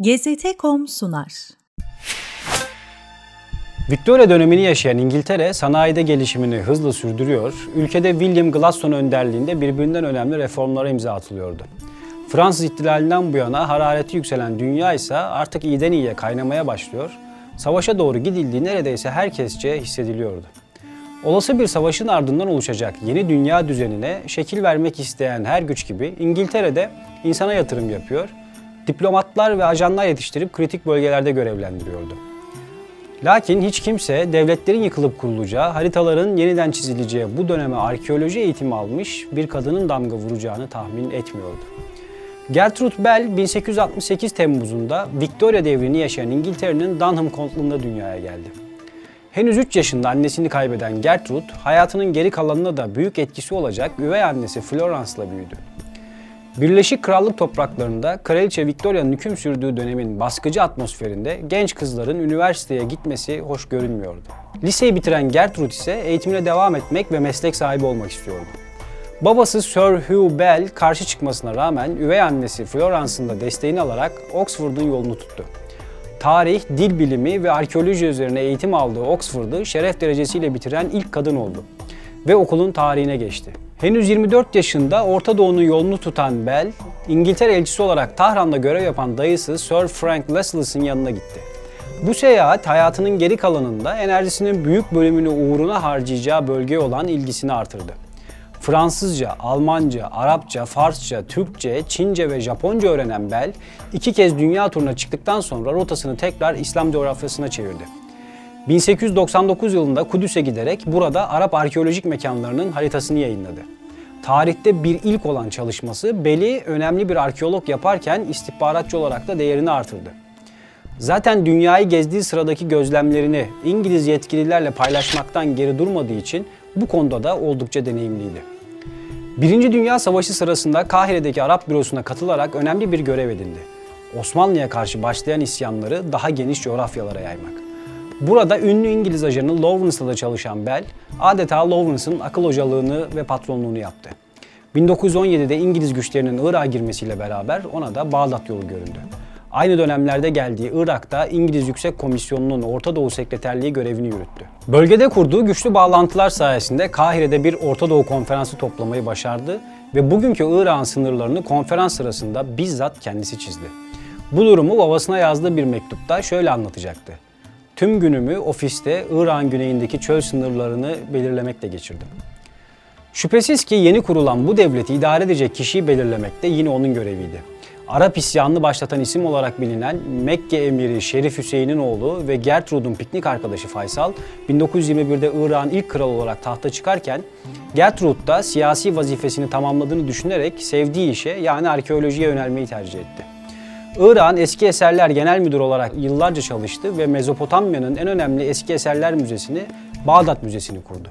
GZT.com sunar. Victoria dönemini yaşayan İngiltere sanayide gelişimini hızla sürdürüyor. Ülkede William Gladstone önderliğinde birbirinden önemli reformlara imza atılıyordu. Fransız ihtilalinden bu yana harareti yükselen dünya ise artık iyiden iyiye kaynamaya başlıyor. Savaşa doğru gidildiği neredeyse herkesçe hissediliyordu. Olası bir savaşın ardından oluşacak yeni dünya düzenine şekil vermek isteyen her güç gibi İngiltere'de insana yatırım yapıyor, diplomatlar ve ajanlar yetiştirip kritik bölgelerde görevlendiriyordu. Lakin hiç kimse devletlerin yıkılıp kurulacağı, haritaların yeniden çizileceği bu döneme arkeoloji eğitimi almış bir kadının damga vuracağını tahmin etmiyordu. Gertrude Bell 1868 Temmuz'unda Victoria devrini yaşayan İngiltere'nin Dunham Kontluğu'nda dünyaya geldi. Henüz 3 yaşında annesini kaybeden Gertrude, hayatının geri kalanına da büyük etkisi olacak üvey annesi Florence'la büyüdü. Birleşik Krallık topraklarında Kraliçe Victoria'nın hüküm sürdüğü dönemin baskıcı atmosferinde genç kızların üniversiteye gitmesi hoş görünmüyordu. Liseyi bitiren Gertrude ise eğitimine devam etmek ve meslek sahibi olmak istiyordu. Babası Sir Hugh Bell karşı çıkmasına rağmen üvey annesi Florence'ın da desteğini alarak Oxford'un yolunu tuttu. Tarih, dil bilimi ve arkeoloji üzerine eğitim aldığı Oxford'u şeref derecesiyle bitiren ilk kadın oldu ve okulun tarihine geçti. Henüz 24 yaşında Orta Doğu'nun yolunu tutan Bell, İngiltere elçisi olarak Tahran'da görev yapan dayısı Sir Frank Lascelles yanına gitti. Bu seyahat hayatının geri kalanında enerjisinin büyük bölümünü uğruna harcayacağı bölgeye olan ilgisini artırdı. Fransızca, Almanca, Arapça, Farsça, Türkçe, Çince ve Japonca öğrenen Bell, iki kez dünya turuna çıktıktan sonra rotasını tekrar İslam coğrafyasına çevirdi. 1899 yılında Kudüs'e giderek burada Arap arkeolojik mekanlarının haritasını yayınladı. Tarihte bir ilk olan çalışması Bell'i önemli bir arkeolog yaparken istihbaratçı olarak da değerini artırdı. Zaten dünyayı gezdiği sıradaki gözlemlerini İngiliz yetkililerle paylaşmaktan geri durmadığı için bu konuda da oldukça deneyimliydi. Birinci Dünya Savaşı sırasında Kahire'deki Arap bürosuna katılarak önemli bir görev edindi. Osmanlı'ya karşı başlayan isyanları daha geniş coğrafyalara yaymak. Burada ünlü İngiliz ajanı Lawrence'da da çalışan Bell, adeta Lawrence'ın akıl hocalığını ve patronluğunu yaptı. 1917'de İngiliz güçlerinin Irak'a girmesiyle beraber ona da Bağdat yolu göründü. Aynı dönemlerde geldiği Irak'ta İngiliz Yüksek Komisyonu'nun Orta Doğu Sekreterliği görevini yürüttü. Bölgede kurduğu güçlü bağlantılar sayesinde Kahire'de bir Orta Doğu konferansı toplamayı başardı ve bugünkü Irak'ın sınırlarını konferans sırasında bizzat kendisi çizdi. Bu durumu babasına yazdığı bir mektupta şöyle anlatacaktı. Tüm günümü ofiste Irak'ın güneyindeki çöl sınırlarını belirlemekle geçirdim. Şüphesiz ki yeni kurulan bu devleti idare edecek kişiyi belirlemek de yine onun göreviydi. Arap isyanını başlatan isim olarak bilinen Mekke emiri Şerif Hüseyin'in oğlu ve Gertrude'un piknik arkadaşı Faysal, 1921'de Irak'ın ilk kralı olarak tahta çıkarken, Gertrude da siyasi vazifesini tamamladığını düşünerek sevdiği işe yani arkeolojiye yönelmeyi tercih etti. Irak'ın Eski Eserler Genel Müdürü olarak yıllarca çalıştı ve Mezopotamya'nın en önemli eski eserler müzesini Bağdat Müzesi'ni kurdu.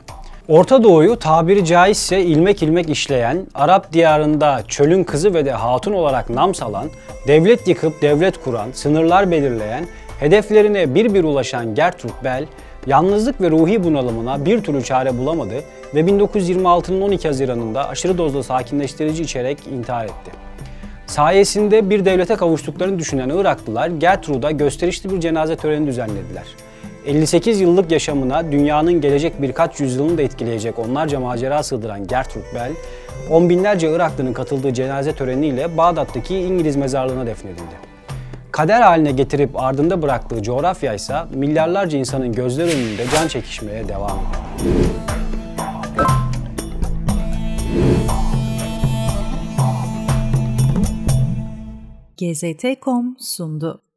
Orta Doğu'yu tabiri caizse ilmek ilmek işleyen, Arap diyarında çölün kızı ve de hatun olarak nam salan, devlet yıkıp devlet kuran, sınırlar belirleyen, hedeflerine bir bir ulaşan Gertrude Bell, yalnızlık ve ruhi bunalımına bir türlü çare bulamadı ve 1926'nın 12 Haziran'ında aşırı dozda sakinleştirici içerek intihar etti. Sayesinde bir devlete kavuştuklarını düşünen Iraklılar Gertrude'a gösterişli bir cenaze töreni düzenlediler. 58 yıllık yaşamına dünyanın gelecek birkaç yüzyılını da etkileyecek onlarca macera sığdıran Gertrude Bell, on binlerce Iraklı'nın katıldığı cenaze töreniyle Bağdat'taki İngiliz mezarlığına defnedildi. Kader haline getirip ardında bıraktığı coğrafya ise milyarlarca insanın gözler önünde can çekişmeye devam ediyor. GZT.com sundu.